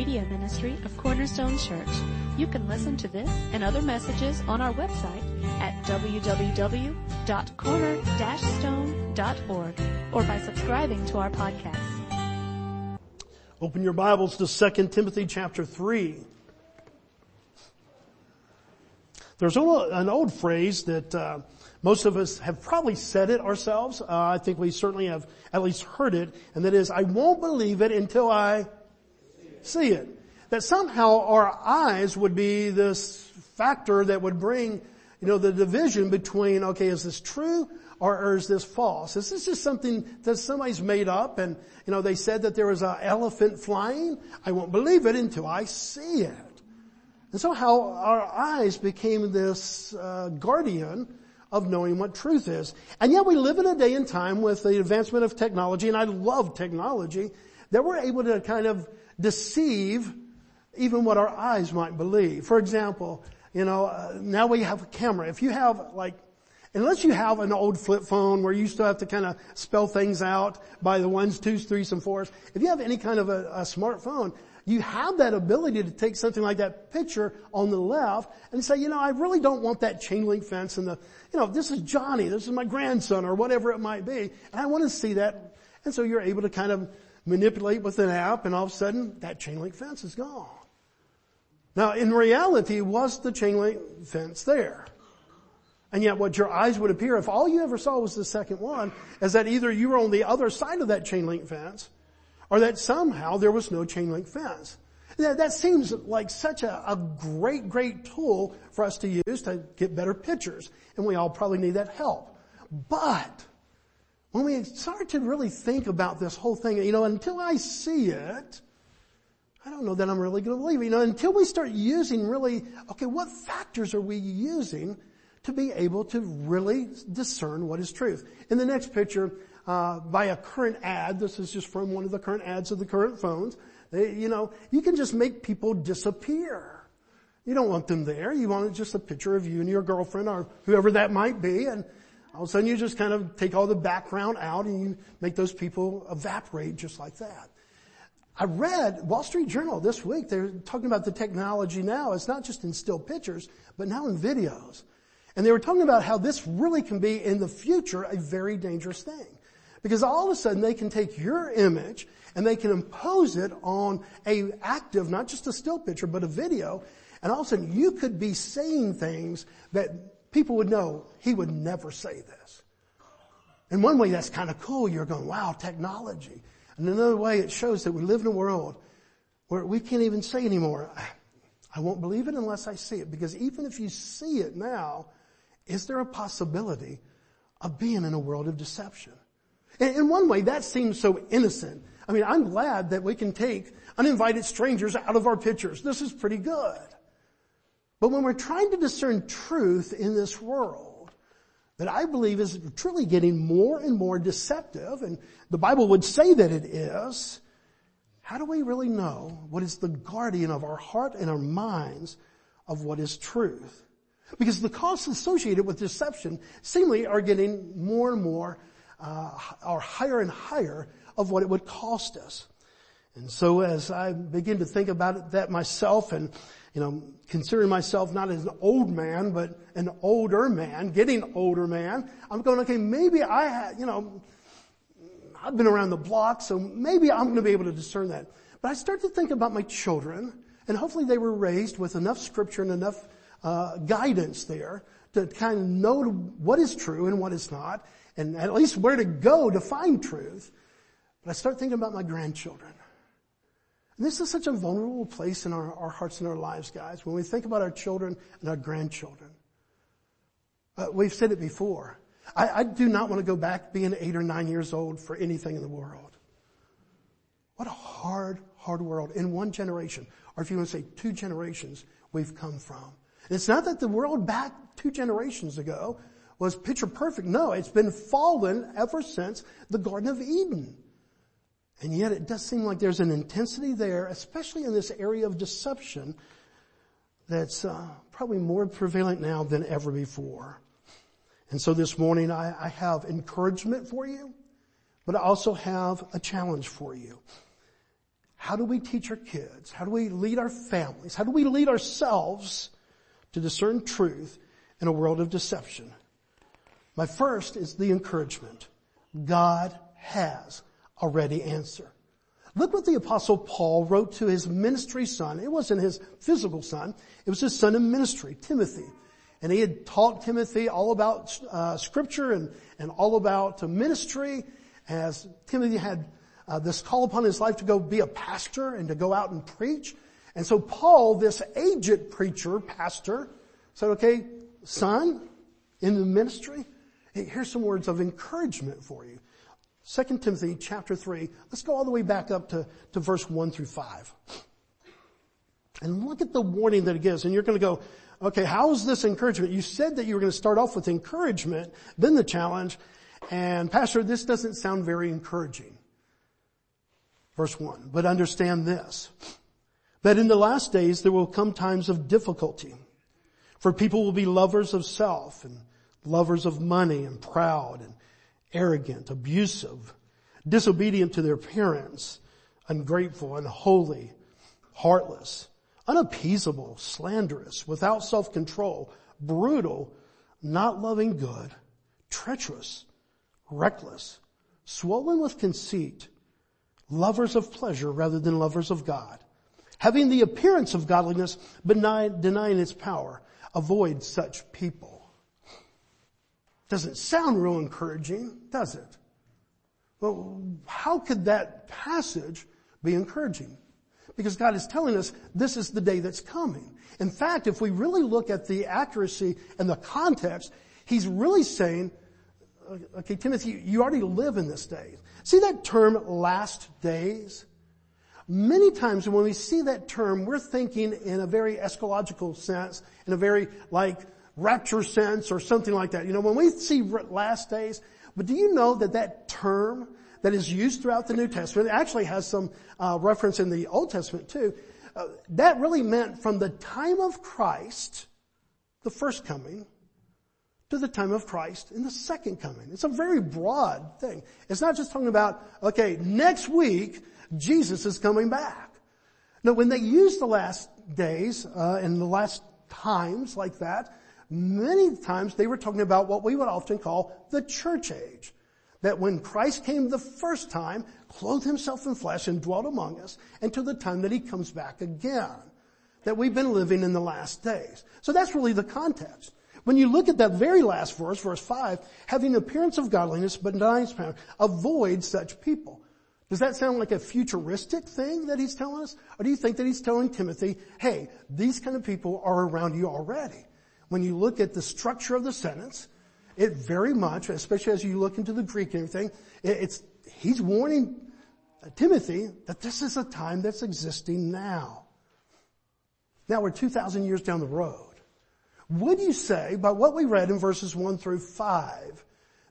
media ministry of Cornerstone Church. You can listen to this and other messages on our website at www.corner-stone.org or by subscribing to our podcast. Open your Bibles to 2 Timothy chapter 3. There's an old phrase that uh, most of us have probably said it ourselves. Uh, I think we certainly have at least heard it, and that is, I won't believe it until I see it. That somehow our eyes would be this factor that would bring, you know, the division between, okay, is this true or, is this false? Is this just something that somebody's made up and, you know, they said that there was an elephant flying? I won't believe it until I see it. And so how our eyes became this uh, guardian of knowing what truth is. And yet we live in a day and time with the advancement of technology, and I love technology, that we're able to kind of deceive even what our eyes might believe. For example, you know, uh, now we have a camera. If you have like, unless you have an old flip phone where you still have to kind of spell things out by the ones, twos, threes, and fours, if you have any kind of a, a smartphone, you have that ability to take something like that picture on the left and say, you know, I really don't want that chain link fence and the, you know, this is Johnny, this is my grandson or whatever it might be, and I want to see that. And so you're able to kind of manipulate with an app and all of a sudden that chain link fence is gone. Now in reality, was the chain link fence there? And yet what your eyes would appear if all you ever saw was the second one is that either you were on the other side of that chain link fence or that somehow there was no chain link fence. That, that seems like such a, a great, great tool for us to use to get better pictures. And we all probably need that help. But when we start to really think about this whole thing, you know, until I see it, I don't know that I'm really going to believe it. You know, until we start using really, okay, what factors are we using to be able to really discern what is truth? In the next picture, uh, by a current ad. This is just from one of the current ads of the current phones. They, you know, you can just make people disappear. You don't want them there. You want just a picture of you and your girlfriend or whoever that might be. And all of a sudden you just kind of take all the background out and you make those people evaporate just like that. I read Wall Street Journal this week. They're talking about the technology now. It's not just in still pictures, but now in videos. And they were talking about how this really can be in the future a very dangerous thing. Because all of a sudden they can take your image and they can impose it on a active, not just a still picture, but a video. And all of a sudden you could be saying things that people would know he would never say this. In one way that's kind of cool. You're going, wow, technology. And another way it shows that we live in a world where we can't even say anymore, I won't believe it unless I see it. Because even if you see it now, is there a possibility of being in a world of deception? In one way, that seems so innocent. I mean, I'm glad that we can take uninvited strangers out of our pictures. This is pretty good. But when we're trying to discern truth in this world, that I believe is truly getting more and more deceptive, and the Bible would say that it is, how do we really know what is the guardian of our heart and our minds of what is truth? Because the costs associated with deception seemingly are getting more and more uh, are higher and higher of what it would cost us. And so as I begin to think about that myself and, you know, considering myself not as an old man, but an older man, getting older man, I'm going, okay, maybe I had, you know, I've been around the block, so maybe I'm going to be able to discern that. But I start to think about my children, and hopefully they were raised with enough scripture and enough uh, guidance there to kind of know what is true and what is not, and at least where to go to find truth. But I start thinking about my grandchildren. And this is such a vulnerable place in our, our hearts and our lives, guys, when we think about our children and our grandchildren. Uh, we've said it before. I, I do not want to go back being eight or nine years old for anything in the world. What a hard, hard world in one generation, or if you want to say two generations, we've come from. And it's not that the world back two generations ago was picture perfect. No, it's been fallen ever since the Garden of Eden. And yet it does seem like there's an intensity there, especially in this area of deception, that's uh, probably more prevalent now than ever before. And so this morning I, I have encouragement for you, but I also have a challenge for you. how do we teach our kids? How do we lead our families? How do we lead ourselves to discern truth in a world of deception? My first is the encouragement. God has already answer. Look what the apostle Paul wrote to his ministry son. It wasn't his physical son. It was his son in ministry, Timothy. And he had taught Timothy all about uh, scripture and, and all about ministry as Timothy had uh, this call upon his life to go be a pastor and to go out and preach. And so Paul, this aged preacher, pastor, said, okay, son, in the ministry, here's some words of encouragement for you. 2 Timothy chapter 3, let's go all the way back up to, to verse 1 through 5. And look at the warning that it gives. And you're going to go, okay, how is this encouragement? You said that you were going to start off with encouragement, then the challenge. And pastor, this doesn't sound very encouraging. Verse 1. But understand this, that in the last days there will come times of difficulty. For people will be lovers of self and lovers of money and proud and arrogant, abusive, disobedient to their parents, ungrateful, unholy, heartless, unappeasable, slanderous, without self-control, brutal, not loving good, treacherous, reckless, swollen with conceit, lovers of pleasure rather than lovers of God, having the appearance of godliness but denying its power. Avoid such people. Doesn't sound real encouraging, does it? Well, how could that passage be encouraging? Because God is telling us this is the day that's coming. In fact, if we really look at the accuracy and the context, He's really saying, okay, Timothy, you already live in this day. See that term, last days? Many times when we see that term, we're thinking in a very eschatological sense, in a very like rapture sense or something like that. You know, when we see last days, but do you know that that term that is used throughout the New Testament actually has some uh, reference in the Old Testament too? Uh, that really meant from the time of Christ, the first coming, to the time of Christ in the second coming. It's a very broad thing. It's not just talking about, okay, next week, Jesus is coming back. No, when they use the last days, uh, and the last times like that, Many times they were talking about what we would often call the church age. That when Christ came the first time, clothed himself in flesh and dwelt among us until the time that he comes back again. That we've been living in the last days. So that's really the context. When you look at that very last verse, verse 5, having appearance of godliness but denying power, avoid such people. Does that sound like a futuristic thing that he's telling us? Or do you think that he's telling Timothy, hey, these kind of people are around you already? When you look at the structure of the sentence, it very much, especially as you look into the Greek and everything, it's, he's warning Timothy that this is a time that's existing now. Now we're 2,000 years down the road. Would you say, by what we read in verses 1 through 5,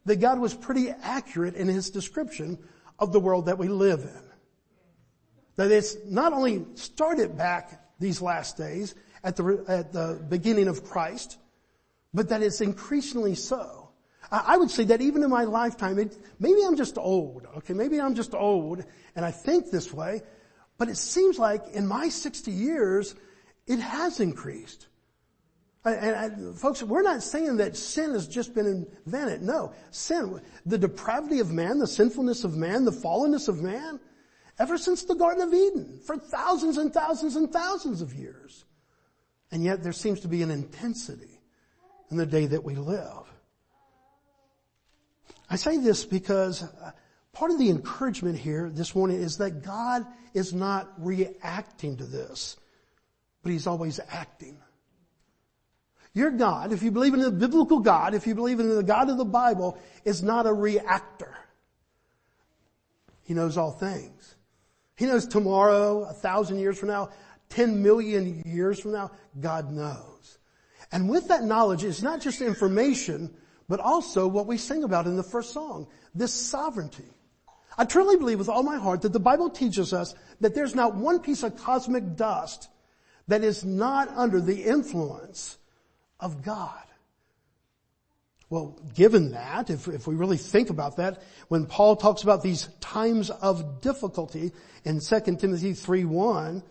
that God was pretty accurate in his description of the world that we live in? That it's not only started back these last days, at the, at the beginning of Christ, but that it's increasingly so. I, I would say that even in my lifetime, it, maybe I'm just old, okay, maybe I'm just old and I think this way, but it seems like in my 60 years, it has increased. And, and, folks, we're not saying that sin has just been invented. No, sin, the depravity of man, the sinfulness of man, the fallenness of man, ever since the Garden of Eden, for thousands and thousands and thousands of years. And yet there seems to be an intensity in the day that we live. I say this because uh, part of the encouragement here this morning is that God is not reacting to this, but He's always acting. Your God, if you believe in the biblical God, if you believe in the God of the Bible, is not a reactor. He knows all things. He knows tomorrow, a thousand years from now, 10 million years from now, God knows. And with that knowledge, it's not just information, but also what we sing about in the first song, this sovereignty. I truly believe with all my heart that the Bible teaches us that there's not one piece of cosmic dust that is not under the influence of God. Well, given that, if, if we really think about that, when Paul talks about these times of difficulty in 2 Timothy 3.1,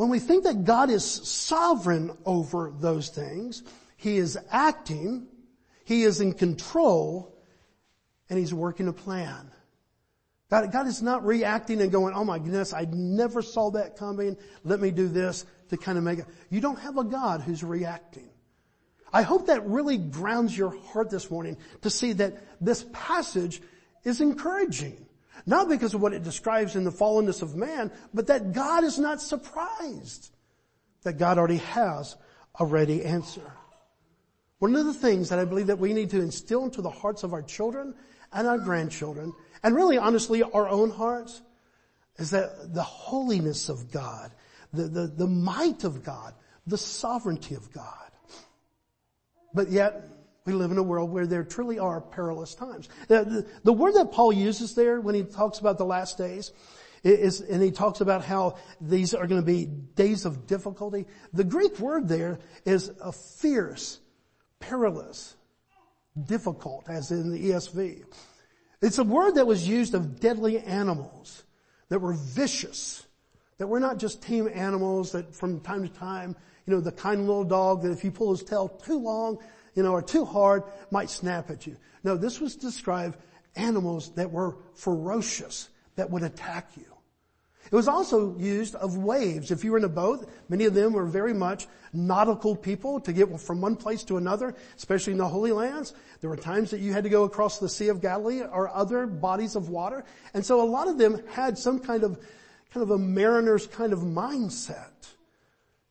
when we think that God is sovereign over those things, He is acting, He is in control, and He's working a plan. God, God is not reacting and going, oh my goodness, I never saw that coming. Let me do this to kind of make it. You don't have a God who's reacting. I hope that really grounds your heart this morning to see that this passage is encouraging. Not because of what it describes in the fallenness of man, but that God is not surprised. That God already has a ready answer. One of the things that I believe that we need to instill into the hearts of our children and our grandchildren and really honestly our own hearts is that the holiness of God, the, the, the might of God, the sovereignty of God. But yet, we live in a world where there truly are perilous times. The, the, the word that Paul uses there when he talks about the last days is, and he talks about how these are going to be days of difficulty. The Greek word there is a fierce, perilous, difficult, as in the ESV. It's a word that was used of deadly animals that were vicious, that were not just tame animals that from time to time, you know, the kind little dog that if you pull his tail too long, you know, are too hard, might snap at you. No, this was to describe animals that were ferocious, that would attack you. It was also used of waves. If you were in a boat, many of them were very much nautical people to get from one place to another, especially in the Holy Lands. There were times that you had to go across the Sea of Galilee or other bodies of water. And so a lot of them had some kind of, kind of a mariner's kind of mindset.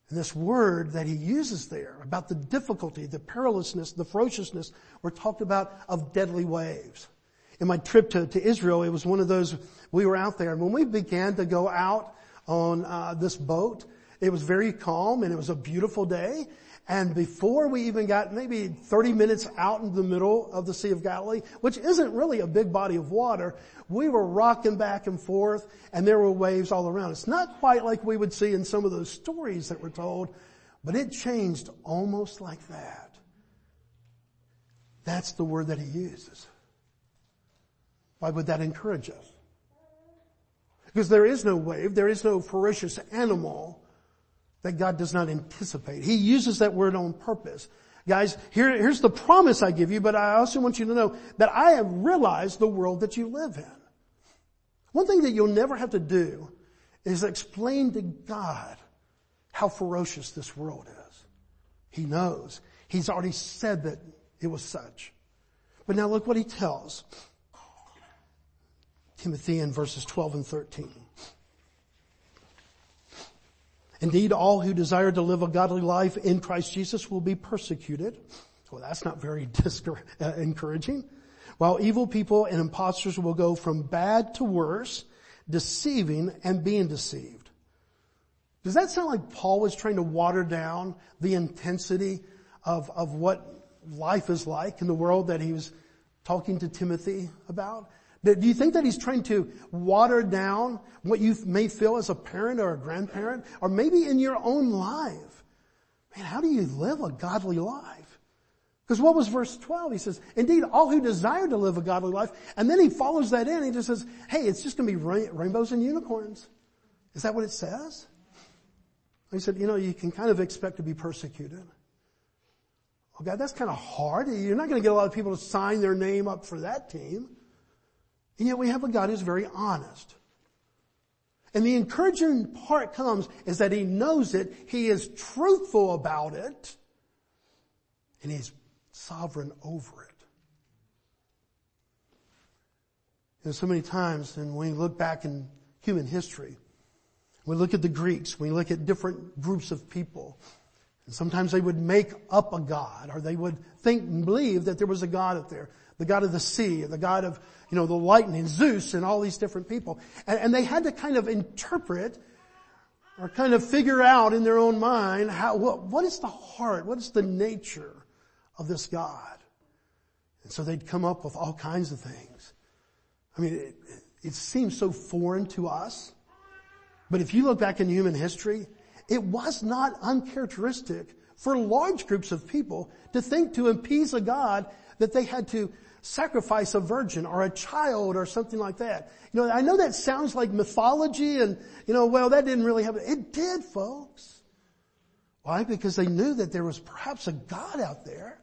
And this word that he uses there about the difficulty, the perilousness, the ferociousness, were talked about of deadly waves. In my trip to, to Israel, it was one of those, we were out there and when we began to go out on uh, this boat, it was very calm and it was a beautiful day. And before we even got maybe 30 minutes out in the middle of the Sea of Galilee, which isn't really a big body of water, we were rocking back and forth and there were waves all around. It's not quite like we would see in some of those stories that were told, but it changed almost like that. That's the word that he uses. Why would that encourage us? Because there is no wave, there is no ferocious animal that God does not anticipate. He uses that word on purpose. Guys, here, here's the promise I give you, but I also want you to know that I have realized the world that you live in. One thing that you'll never have to do is explain to God how ferocious this world is. He knows. He's already said that it was such. But now look what he tells Timothy in verses 12 and 13. Indeed, all who desire to live a godly life in Christ Jesus will be persecuted. Well, that's not very uh, encouraging. While evil people and impostors will go from bad to worse, deceiving and being deceived. Does that sound like Paul was trying to water down the intensity of, of what life is like in the world that he was talking to Timothy about? Do you think that he's trying to water down what you may feel as a parent or a grandparent or maybe in your own life? Man, how do you live a godly life? Because what was verse 12? He says, indeed, all who desire to live a godly life. And then he follows that in. He just says, hey, it's just going to be rainbows and unicorns. Is that what it says? He said, you know, you can kind of expect to be persecuted. Oh God, that's kind of hard. You're not going to get a lot of people to sign their name up for that team. And yet we have a God who's very honest. And the encouraging part comes is that he knows it, he is truthful about it, and he's sovereign over it. And so many times, and when we look back in human history, we look at the Greeks, we look at different groups of people, and sometimes they would make up a God, or they would think and believe that there was a God up there the god of the sea, the god of, you know, the lightning, Zeus and all these different people. And, and they had to kind of interpret or kind of figure out in their own mind how, what, what is the heart, what is the nature of this God? And so they'd come up with all kinds of things. I mean, it, it seems so foreign to us. But if you look back in human history, it was not uncharacteristic for large groups of people to think to appease a God that they had to sacrifice a virgin or a child or something like that. You know, I know that sounds like mythology and, you know, well, that didn't really happen. It did, folks. Why? Because they knew that there was perhaps a God out there.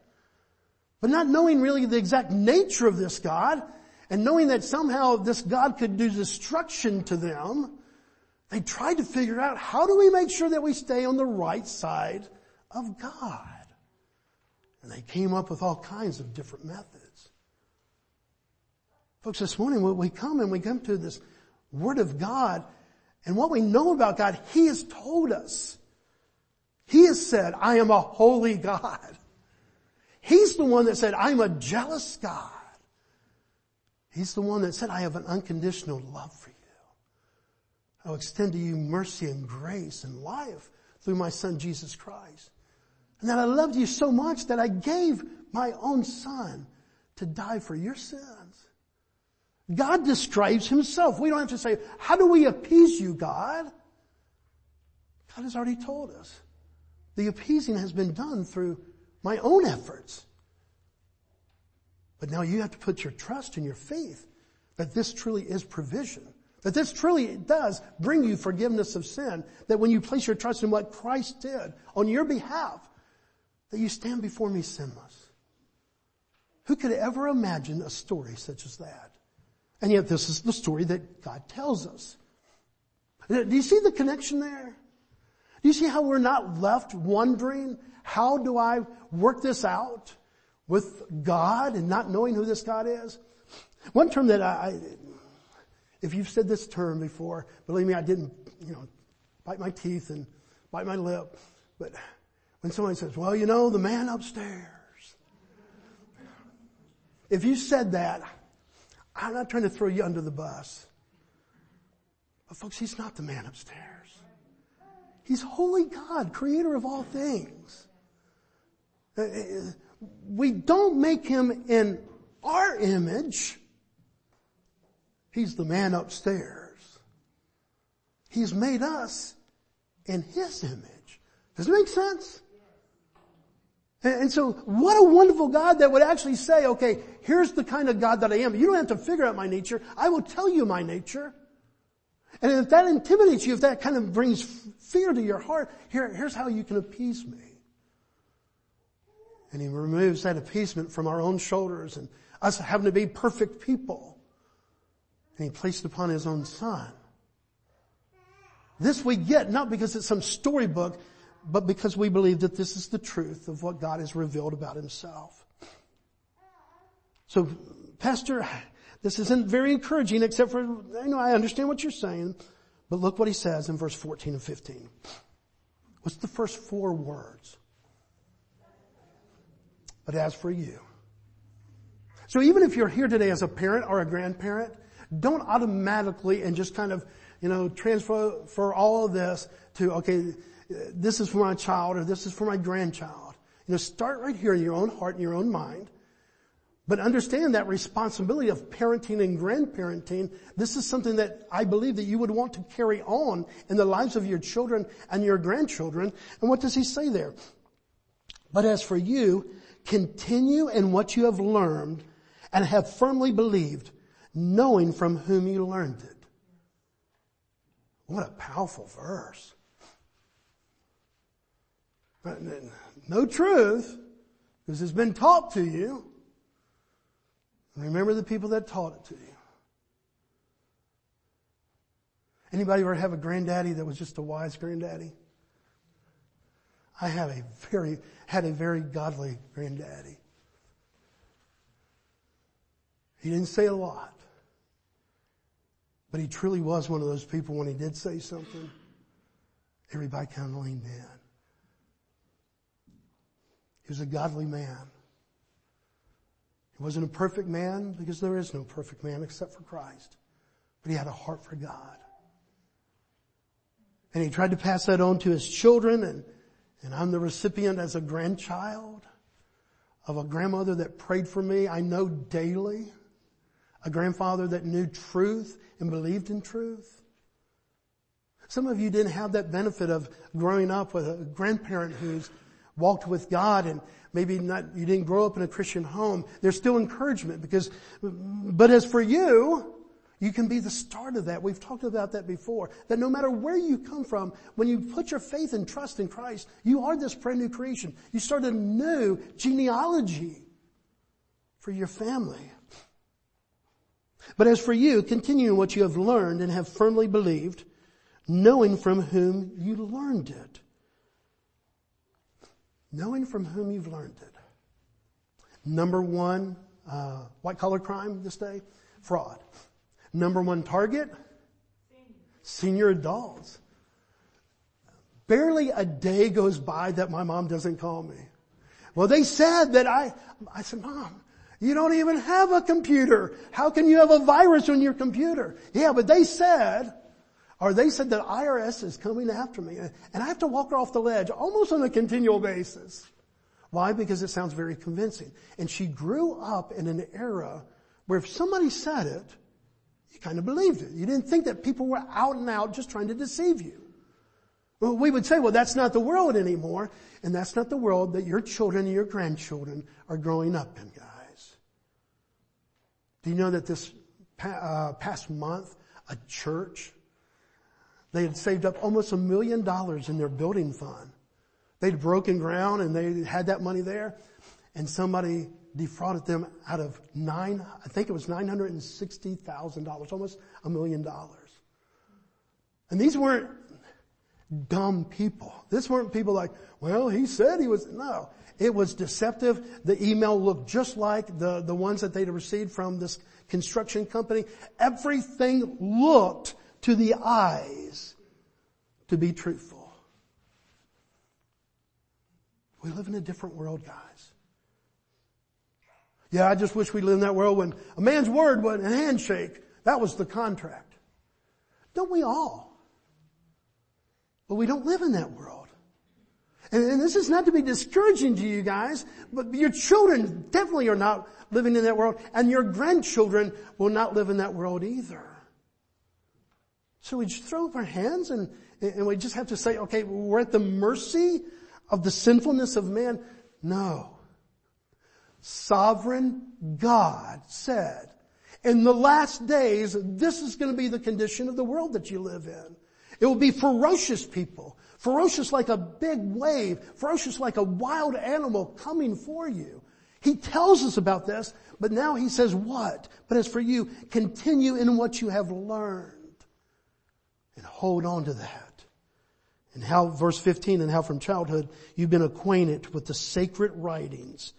But not knowing really the exact nature of this God, and knowing that somehow this God could do destruction to them, they tried to figure out how do we make sure that we stay on the right side of God? And they came up with all kinds of different methods. Folks, this morning we come and we come to this Word of God and what we know about God, He has told us. He has said, I am a holy God. He's the one that said, I'm a jealous God. He's the one that said, I have an unconditional love for you. I'll extend to you mercy and grace and life through my son Jesus Christ. And that I loved you so much that I gave my own son to die for your sins. God describes himself. We don't have to say, how do we appease you, God? God has already told us. The appeasing has been done through my own efforts. But now you have to put your trust and your faith that this truly is provision. That this truly does bring you forgiveness of sin. That when you place your trust in what Christ did on your behalf, that you stand before me sinless. Who could ever imagine a story such as that? And yet this is the story that God tells us. Do you see the connection there? Do you see how we're not left wondering, how do I work this out? with God and not knowing who this God is. One term that I, if you've said this term before, believe me, I didn't, you know, bite my teeth and bite my lip. But when somebody says, well, you know, the man upstairs. If you said that, I'm not trying to throw you under the bus. But folks, he's not the man upstairs. He's holy God, creator of all things. Uh, uh, we don't make him in our image. He's the man upstairs. He's made us in his image. Does it make sense? And so what a wonderful God that would actually say, okay, here's the kind of God that I am. You don't have to figure out my nature. I will tell you my nature. And if that intimidates you, if that kind of brings fear to your heart, here, here's how you can appease me. And he removes that appeasement from our own shoulders and us having to be perfect people. And he placed upon his own son. This we get not because it's some storybook, but because we believe that this is the truth of what God has revealed about himself. So, Pastor, this isn't very encouraging except for, I know I understand what you're saying, but look what he says in verse 14 and 15. What's the first four words? but as for you. So even if you're here today as a parent or a grandparent, don't automatically and just kind of, you know, transfer all of this to, okay, this is for my child or this is for my grandchild. You know, start right here in your own heart and your own mind. But understand that responsibility of parenting and grandparenting, this is something that I believe that you would want to carry on in the lives of your children and your grandchildren. And what does he say there? But as for you, Continue in what you have learned and have firmly believed, knowing from whom you learned it. What a powerful verse. No truth, because it's been taught to you. Remember the people that taught it to you. Anybody ever have a granddaddy that was just a wise granddaddy? I have a very, had a very godly granddaddy. He didn't say a lot, but he truly was one of those people when he did say something, everybody kind of leaned in. He was a godly man. He wasn't a perfect man because there is no perfect man except for Christ, but he had a heart for God. And he tried to pass that on to his children and and I'm the recipient as a grandchild of a grandmother that prayed for me. I know daily. A grandfather that knew truth and believed in truth. Some of you didn't have that benefit of growing up with a grandparent who's walked with God and maybe not, you didn't grow up in a Christian home, there's still encouragement because, but as for you, you can be the start of that. We've talked about that before. That no matter where you come from, when you put your faith and trust in Christ, you are this brand new creation. You start a new genealogy for your family. But as for you, continue in what you have learned and have firmly believed, knowing from whom you learned it. Knowing from whom you've learned it. Number one, uh, white collar crime this day? Fraud. Number one target? Senior adults. Barely a day goes by that my mom doesn't call me. Well, they said that I, I said, mom, you don't even have a computer. How can you have a virus on your computer? Yeah, but they said, or they said that IRS is coming after me and I have to walk her off the ledge almost on a continual basis. Why? Because it sounds very convincing. And she grew up in an era where if somebody said it, you kind of believed it. You didn't think that people were out and out just trying to deceive you. Well, we would say, well, that's not the world anymore, and that's not the world that your children and your grandchildren are growing up in, guys. Do you know that this uh, past month, a church, they had saved up almost a million dollars in their building fund. They'd broken ground and they had that money there, and somebody defrauded them out of nine, I think it was $960,000, almost a million dollars. And these weren't dumb people. This weren't people like, well, he said he was, no. It was deceptive. The email looked just like the, the ones that they'd received from this construction company. Everything looked to the eyes to be truthful. We live in a different world, guys. Yeah, I just wish we lived in that world when a man's word was a handshake. That was the contract. Don't we all? But we don't live in that world. And, and, this is not to be discouraging to you guys, but your children definitely are not living in that world, and your grandchildren will not live in that world either. So we just throw up our hands and, and we just have to say, okay, we're at the mercy of the sinfulness of man. No sovereign God said, in the last days, this is going to be the condition of the world that you live in. It will be ferocious people, ferocious like a big wave, ferocious like a wild animal coming for you. He tells us about this, but now he says what? But as for you, continue in what you have learned and hold on to that. And how, verse 15, and how from childhood you've been acquainted with the sacred writings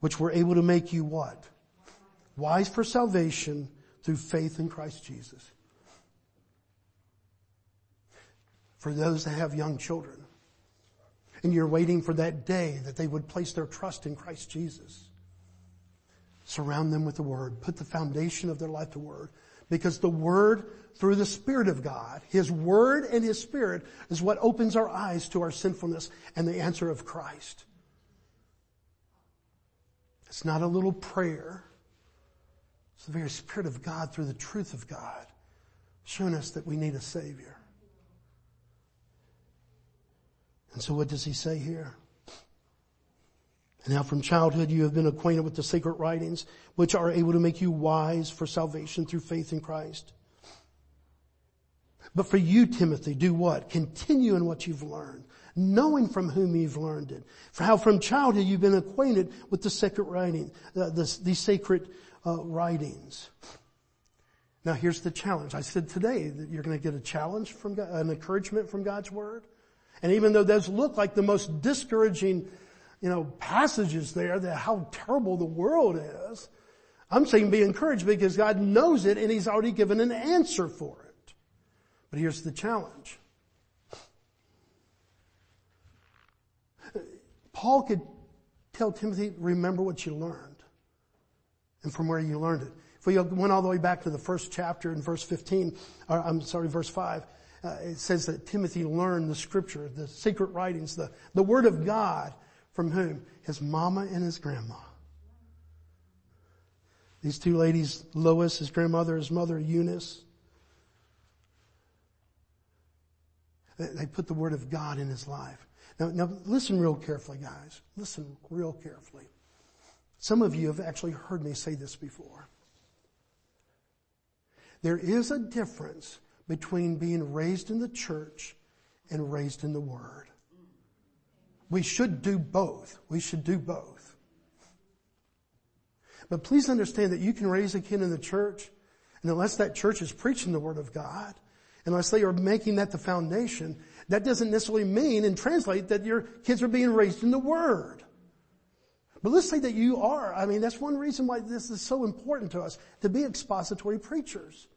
which were able to make you what? Wise for salvation through faith in Christ Jesus. For those that have young children, and you're waiting for that day that they would place their trust in Christ Jesus. Surround them with the Word. Put the foundation of their life to Word. Because the Word, through the Spirit of God, His Word and His Spirit is what opens our eyes to our sinfulness and the answer of Christ. It's not a little prayer. It's the very Spirit of God through the truth of God showing us that we need a Savior. And so what does he say here? Now from childhood you have been acquainted with the sacred writings, which are able to make you wise for salvation through faith in Christ. But for you, Timothy, do what? Continue in what you've learned knowing from whom you've learned it. For how from childhood you've been acquainted with the sacred writing, uh, the, these sacred uh, writings. Now here's the challenge. I said today that you're going to get a challenge from God, an encouragement from God's word. And even though those look like the most discouraging, you know, passages there, that how terrible the world is, I'm saying be encouraged because God knows it and He's already given an answer for it. But here's the challenge. Paul could tell Timothy, remember what you learned and from where you learned it. If we went all the way back to the first chapter in verse 15, or I'm sorry, verse 5, uh, it says that Timothy learned the scripture, the secret writings, the, the word of God from whom? His mama and his grandma. These two ladies, Lois, his grandmother, his mother, Eunice, they put the word of God in his life. Now, now listen real carefully, guys. Listen real carefully. Some of you have actually heard me say this before. There is a difference between being raised in the church and raised in the Word. We should do both. We should do both. But please understand that you can raise a kid in the church, and unless that church is preaching the Word of God, unless they are making that the foundation, that doesn't necessarily mean and translate that your kids are being raised in the Word. But let's say that you are. I mean, that's one reason why this is so important to us, to be expository preachers.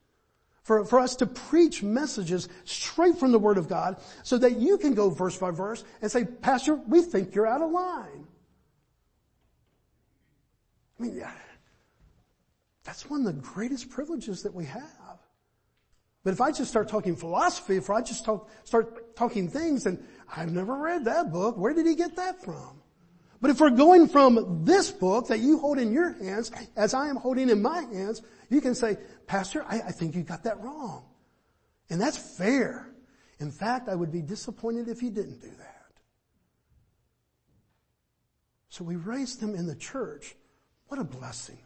For, for us to preach messages straight from the Word of God so that you can go verse by verse and say, Pastor, we think you're out of line. I mean, that's one of the greatest privileges that we have. But if I just start talking philosophy, if I just talk, start talking things and I've never read that book, where did he get that from? But if we're going from this book that you hold in your hands, as I am holding in my hands, you can say, Pastor, I, I think you got that wrong. And that's fair. In fact, I would be disappointed if you didn't do that. So we raise them in the church. What a blessing.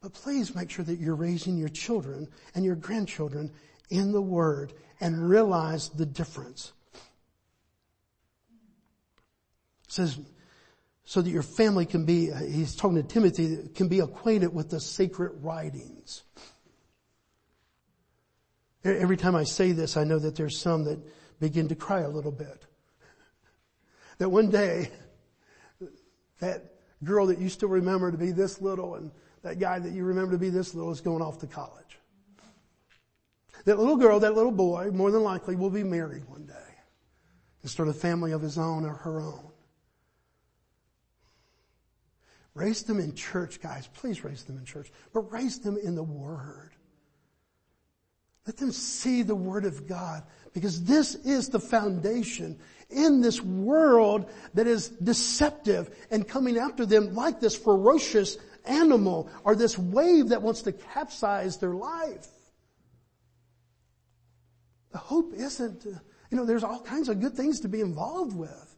But please make sure that you're raising your children and your grandchildren in the Word and realize the difference. It says, so that your family can be, he's talking to Timothy, can be acquainted with the sacred writings. Every time I say this, I know that there's some that begin to cry a little bit. That one day, that girl that you still remember to be this little and that guy that you remember to be this little is going off to college. That little girl, that little boy, more than likely will be married one day and start a family of his own or her own. Raise them in church, guys. Please raise them in church. But raise them in the Word. Let them see the Word of God because this is the foundation in this world that is deceptive and coming after them like this ferocious animal or this wave that wants to capsize their life. The hope isn't, you know, there's all kinds of good things to be involved with.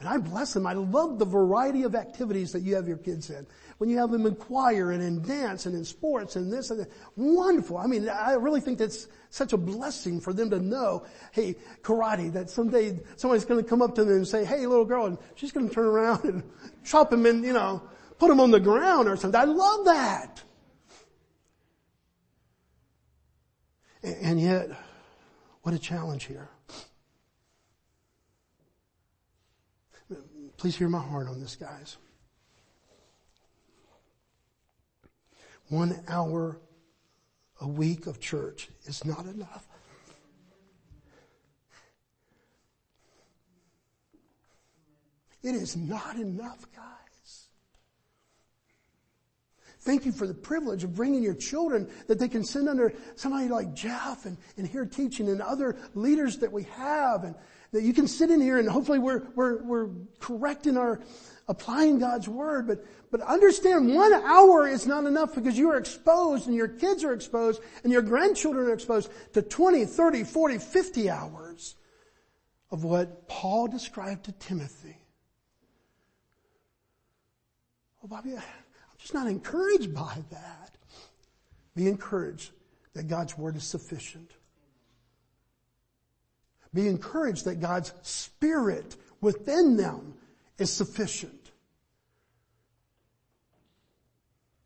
And I bless them. I love the variety of activities that you have your kids in. When you have them in choir and in dance and in sports and this and that. Wonderful. I mean, I really think that's such a blessing for them to know, hey, karate, that someday somebody's going to come up to them and say, hey, little girl, and she's going to turn around and chop him and, you know, put him on the ground or something. I love that. And yet, what a challenge here. Please hear my heart on this, guys. One hour a week of church is not enough. It is not enough, guys. Thank you for the privilege of bringing your children that they can send under somebody like Jeff and, and hear teaching and other leaders that we have and, that you can sit in here and hopefully we're, we're, we're correct in our applying God's word, but, but understand one hour is not enough because you are exposed and your kids are exposed and your grandchildren are exposed to 20, 30, 40, 50 hours of what Paul described to Timothy. Oh, Bobby, I'm just not encouraged by that. Be encouraged that God's word is sufficient. Be encouraged that God's Spirit within them is sufficient.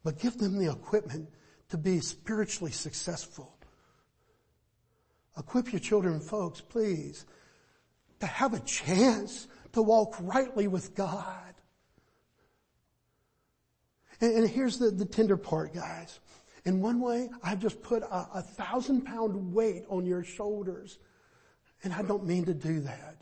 But give them the equipment to be spiritually successful. Equip your children, folks, please, to have a chance to walk rightly with God. And, and here's the, the tender part, guys. In one way, I've just put a, a thousand pound weight on your shoulders and I don't mean to do that.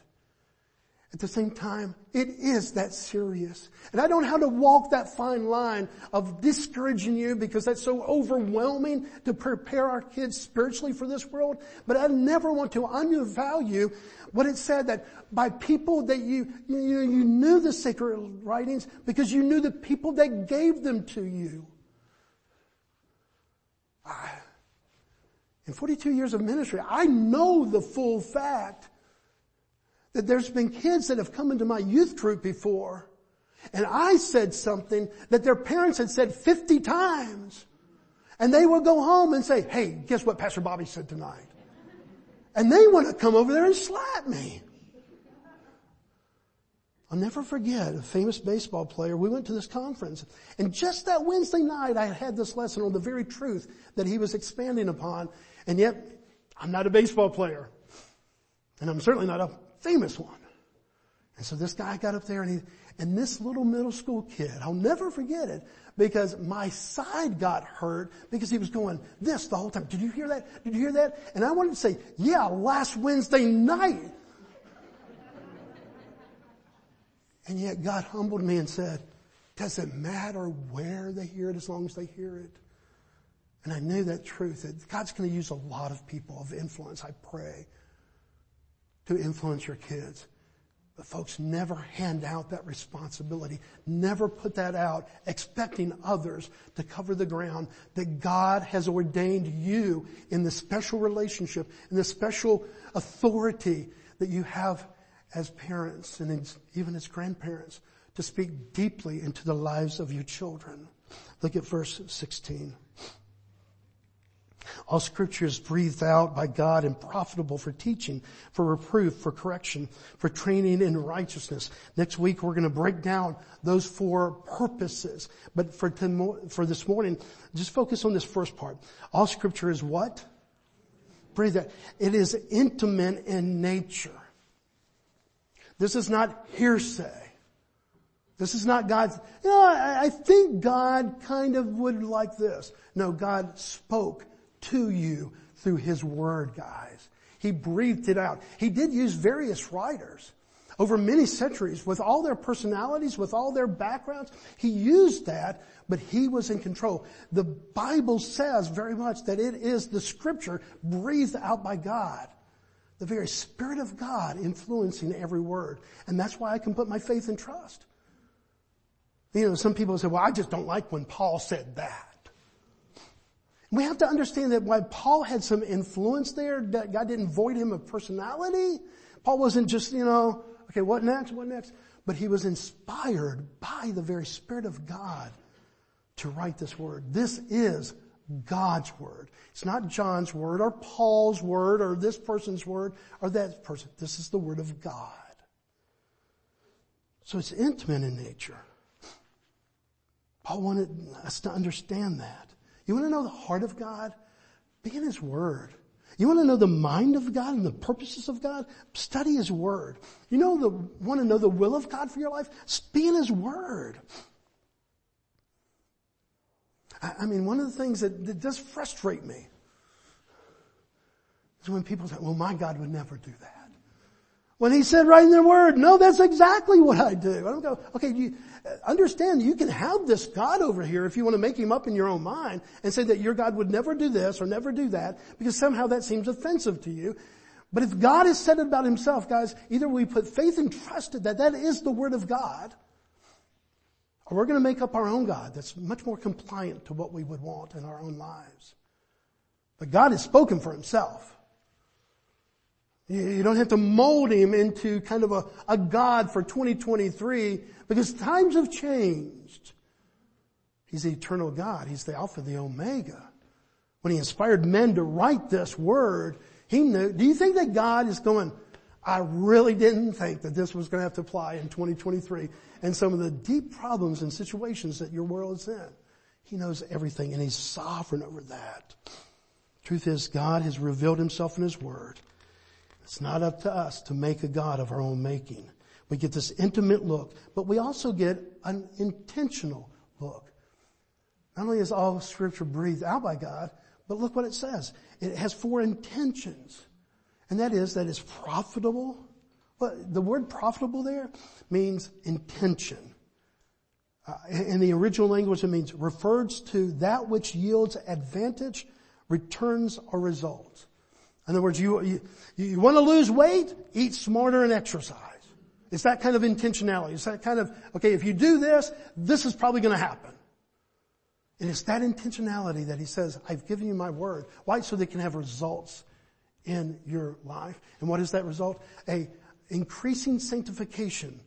At the same time, it is that serious. And I don't know how to walk that fine line of discouraging you because that's so overwhelming to prepare our kids spiritually for this world. But I never want to undervalue what it said that by people that you, you, you knew the sacred writings because you knew the people that gave them to you. I, in 42 years of ministry, I know the full fact that there's been kids that have come into my youth group before and I said something that their parents had said 50 times. And they will go home and say, hey, guess what Pastor Bobby said tonight? And they want to come over there and slap me. I'll never forget a famous baseball player. We went to this conference and just that Wednesday night I had this lesson on the very truth that he was expanding upon. And yet I'm not a baseball player and I'm certainly not a famous one. And so this guy got up there and he, and this little middle school kid, I'll never forget it because my side got hurt because he was going this the whole time. Did you hear that? Did you hear that? And I wanted to say, yeah, last Wednesday night. And yet God humbled me and said, does it matter where they hear it as long as they hear it? And I knew that truth that God's going to use a lot of people of influence, I pray, to influence your kids. But folks, never hand out that responsibility. Never put that out expecting others to cover the ground that God has ordained you in the special relationship, in the special authority that you have as parents and even as grandparents to speak deeply into the lives of your children. Look at verse 16. All scripture is breathed out by God and profitable for teaching, for reproof, for correction, for training in righteousness. Next week we're going to break down those four purposes. But for, for this morning, just focus on this first part. All scripture is what? Breathe that. It is intimate in nature. This is not hearsay. This is not God's, you know, I, I think God kind of would like this. No, God spoke to you through His Word, guys. He breathed it out. He did use various writers over many centuries with all their personalities, with all their backgrounds. He used that, but he was in control. The Bible says very much that it is the scripture breathed out by God. The very Spirit of God influencing every word. And that's why I can put my faith and trust. You know, some people say, well, I just don't like when Paul said that. We have to understand that while Paul had some influence there, that God didn't void him of personality. Paul wasn't just, you know, okay, what next? What next? But he was inspired by the very Spirit of God to write this word. This is God's word. It's not John's word or Paul's word or this person's word or that person. This is the word of God. So it's intimate in nature. Paul wanted us to understand that. You want to know the heart of God? Be in His Word. You want to know the mind of God and the purposes of God? Study His Word. You know the, want to know the will of God for your life? Be in His Word. I, I mean, one of the things that, that does frustrate me is when people say, well, my God would never do that. When he said right in the word, no, that's exactly what I do. I don't go, okay, you understand you can have this God over here if you want to make him up in your own mind and say that your God would never do this or never do that because somehow that seems offensive to you. But if God has said it about himself, guys, either we put faith and trust that that is the word of God, or we're going to make up our own God that's much more compliant to what we would want in our own lives. But God has spoken for himself. You don't have to mold him into kind of a, a God for 2023 because times have changed. He's the eternal God. He's the Alpha, the Omega. When he inspired men to write this word, he knew, do you think that God is going, I really didn't think that this was going to have to apply in 2023 and some of the deep problems and situations that your world is in. He knows everything and he's sovereign over that. Truth is God has revealed himself in his word. It's not up to us to make a God of our own making. We get this intimate look, but we also get an intentional look. Not only is all scripture breathed out by God, but look what it says. It has four intentions. And that is that it's profitable. Well, the word profitable there means intention. Uh, in the original language, it means refers to that which yields advantage, returns, or results. In other words, you, you, you want to lose weight? Eat smarter and exercise. It's that kind of intentionality. It's that kind of, okay, if you do this, this is probably going to happen. And it's that intentionality that he says, I've given you my word. Why? So they can have results in your life. And what is that result? A, increasing sanctification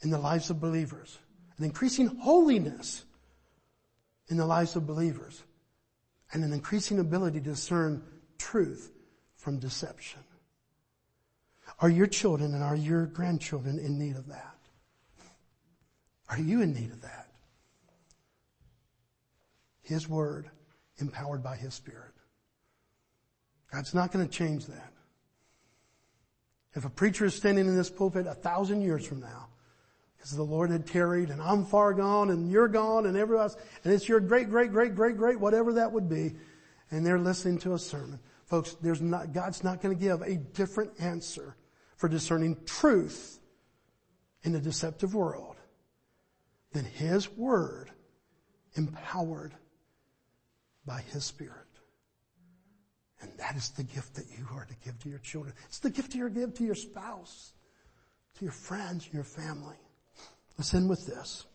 in the lives of believers, an increasing holiness in the lives of believers, and an increasing ability to discern truth from deception. Are your children and are your grandchildren in need of that? Are you in need of that? His Word, empowered by His Spirit. God's not going to change that. If a preacher is standing in this pulpit a thousand years from now, because the Lord had tarried and I'm far gone and you're gone and everyone else, and it's your great, great, great, great, great, whatever that would be, and they're listening to a sermon. Folks, there's not, God's not going to give a different answer for discerning truth in a deceptive world than His Word empowered by His Spirit. And that is the gift that you are to give to your children. It's the gift you are to give to your spouse, to your friends, your family. Let's end with this.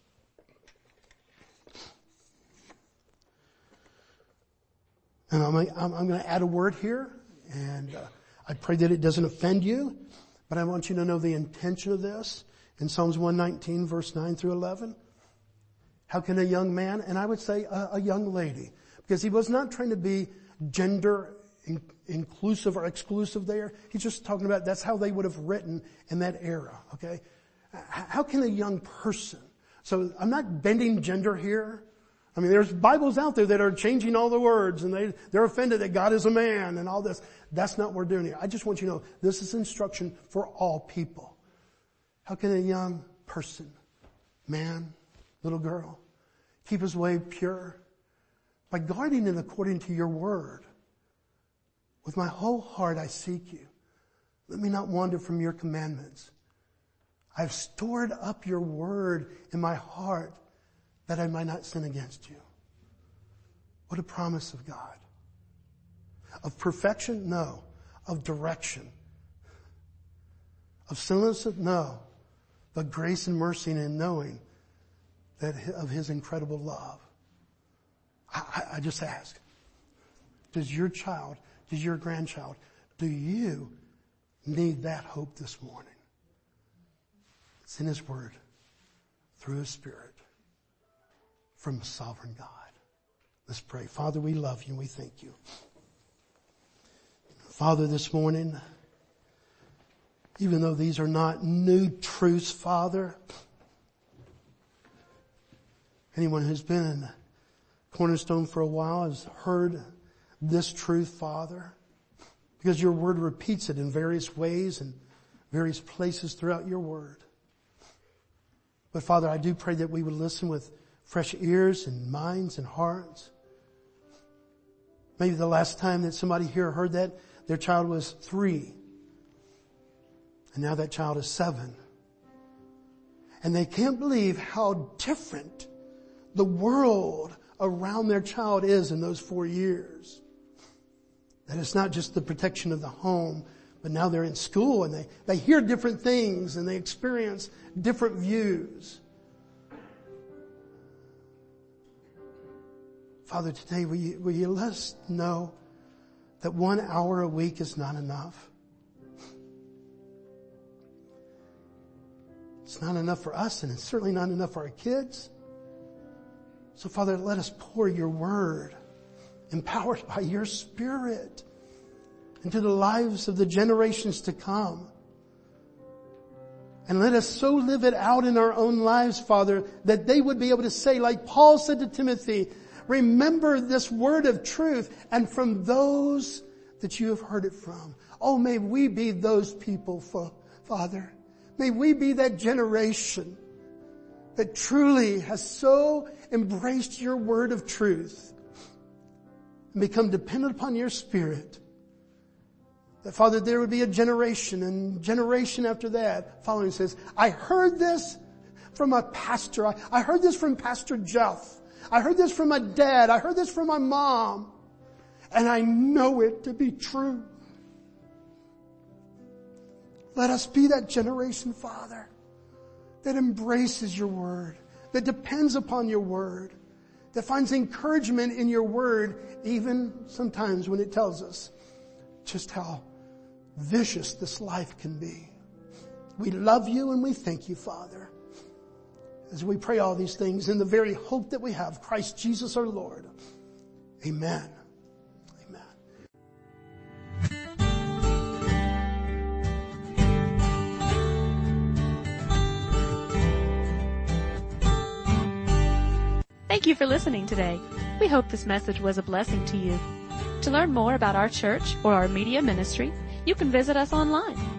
And I'm, I'm, I'm going to add a word here, and uh, I pray that it doesn't offend you, but I want you to know the intention of this. In Psalms 119 verse 9 through 11, how can a young man, and I would say a, a young lady, because he was not trying to be gender in, inclusive or exclusive there. He's just talking about that's how they would have written in that era, okay? How can a young person, so I'm not bending gender here. I mean, there's Bibles out there that are changing all the words and they, they're offended that God is a man and all this. That's not what we're doing here. I just want you to know this is instruction for all people. How can a young person, man, little girl, keep his way pure? By guarding it according to your word. With my whole heart I seek you. Let me not wander from your commandments. I've stored up your word in my heart that I might not sin against you. What a promise of God. Of perfection? No. Of direction. Of sinlessness? No. But grace and mercy and knowing that of His incredible love. I, I just ask, does your child does your grandchild. Do you need that hope this morning? It's in His Word, through His Spirit, from a sovereign God. Let's pray. Father, we love you and we thank you. Father, this morning, even though these are not new truths, Father, anyone who's been in Cornerstone for a while has heard this truth, Father, because your word repeats it in various ways and various places throughout your word. But Father, I do pray that we would listen with fresh ears and minds and hearts. Maybe the last time that somebody here heard that, their child was three. And now that child is seven. And they can't believe how different the world around their child is in those four years. That it's not just the protection of the home, but now they're in school and they, they hear different things and they experience different views. Father, today will you, will you let us know that one hour a week is not enough? It's not enough for us and it's certainly not enough for our kids. So Father, let us pour your word empowered by your spirit into the lives of the generations to come. And let us so live it out in our own lives, Father, that they would be able to say, like Paul said to Timothy, remember this word of truth and from those that you have heard it from. Oh, may we be those people, Father. May we be that generation that truly has so embraced your word of truth and become dependent upon your spirit. That Father, there would be a generation and generation after that following says, I heard this from a pastor. I, I heard this from Pastor Jeff. I heard this from my dad. I heard this from my mom. And I know it to be true. Let us be that generation, Father, that embraces your word, that depends upon your word, that finds encouragement in your word, even sometimes when it tells us just how vicious this life can be. We love you and we thank you, Father. As we pray all these things in the very hope that we have, Christ Jesus our Lord. Amen. Amen. Thank you for listening today. We hope this message was a blessing to you. To learn more about our church or our media ministry, you can visit us online